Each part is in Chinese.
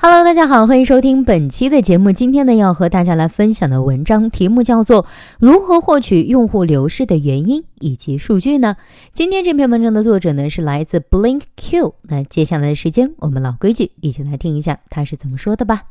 Hello，大家好，欢迎收听本期的节目。今天呢，要和大家来分享的文章题目叫做《如何获取用户流失的原因以及数据呢》。今天这篇文章的作者呢是来自 Blink Q。那接下来的时间，我们老规矩，一起来听一下他是怎么说的吧。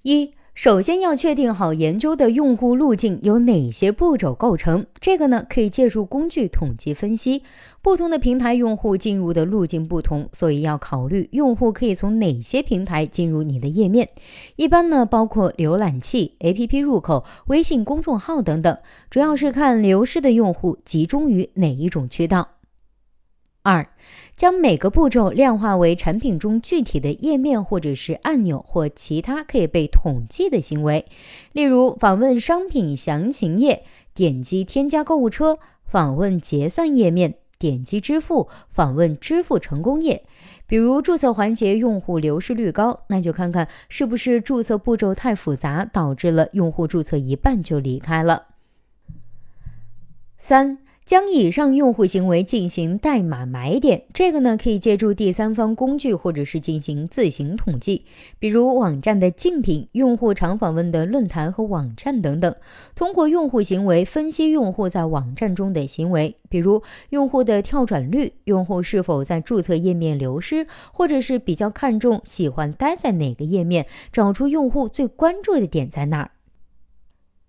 一。首先要确定好研究的用户路径由哪些步骤构成，这个呢可以借助工具统计分析。不同的平台用户进入的路径不同，所以要考虑用户可以从哪些平台进入你的页面。一般呢包括浏览器、APP 入口、微信公众号等等，主要是看流失的用户集中于哪一种渠道。二，将每个步骤量化为产品中具体的页面或者是按钮或其他可以被统计的行为，例如访问商品详情页、点击添加购物车、访问结算页面、点击支付、访问支付成功页。比如注册环节用户流失率高，那就看看是不是注册步骤太复杂，导致了用户注册一半就离开了。三。将以上用户行为进行代码买点，这个呢可以借助第三方工具或者是进行自行统计，比如网站的竞品、用户常访问的论坛和网站等等。通过用户行为分析用户在网站中的行为，比如用户的跳转率、用户是否在注册页面流失，或者是比较看重喜欢待在哪个页面，找出用户最关注的点在哪儿。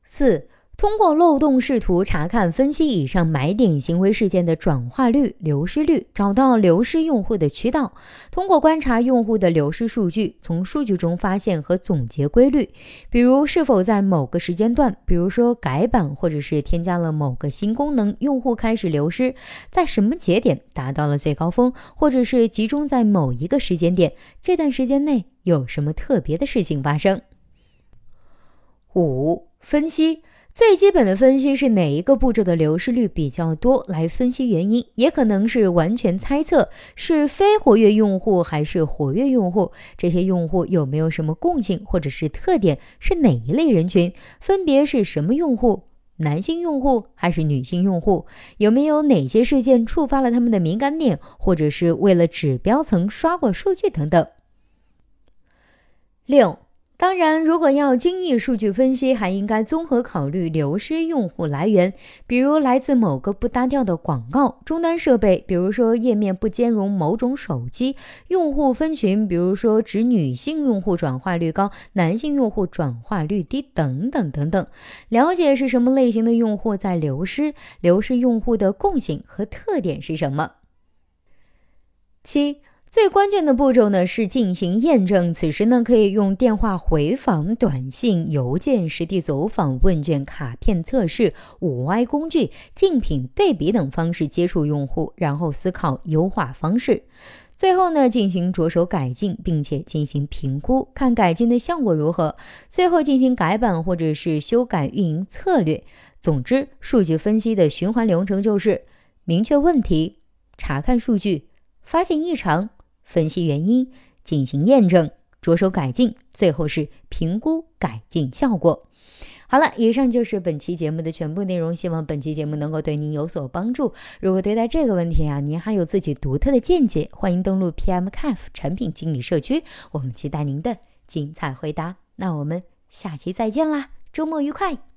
四。通过漏洞视图查看、分析以上买点行为事件的转化率、流失率，找到流失用户的渠道。通过观察用户的流失数据，从数据中发现和总结规律，比如是否在某个时间段，比如说改版或者是添加了某个新功能，用户开始流失，在什么节点达到了最高峰，或者是集中在某一个时间点，这段时间内有什么特别的事情发生。五、分析。最基本的分析是哪一个步骤的流失率比较多，来分析原因，也可能是完全猜测是非活跃用户还是活跃用户，这些用户有没有什么共性或者是特点，是哪一类人群，分别是什么用户，男性用户还是女性用户，有没有哪些事件触发了他们的敏感点，或者是为了指标层刷过数据等等。六。当然，如果要精益数据分析，还应该综合考虑流失用户来源，比如来自某个不搭调的广告、终端设备，比如说页面不兼容某种手机、用户分群，比如说指女性用户转化率高，男性用户转化率低等等等等。了解是什么类型的用户在流失，流失用户的共性和特点是什么。七。最关键的步骤呢是进行验证，此时呢可以用电话回访、短信、邮件、实地走访、问卷、卡片测试、五 Y 工具、竞品对比等方式接触用户，然后思考优化方式，最后呢进行着手改进，并且进行评估，看改进的效果如何，最后进行改版或者是修改运营策略。总之，数据分析的循环流程就是明确问题、查看数据、发现异常。分析原因，进行验证，着手改进，最后是评估改进效果。好了，以上就是本期节目的全部内容，希望本期节目能够对您有所帮助。如果对待这个问题啊，您还有自己独特的见解，欢迎登录 PMCF 产品经理社区，我们期待您的精彩回答。那我们下期再见啦，周末愉快！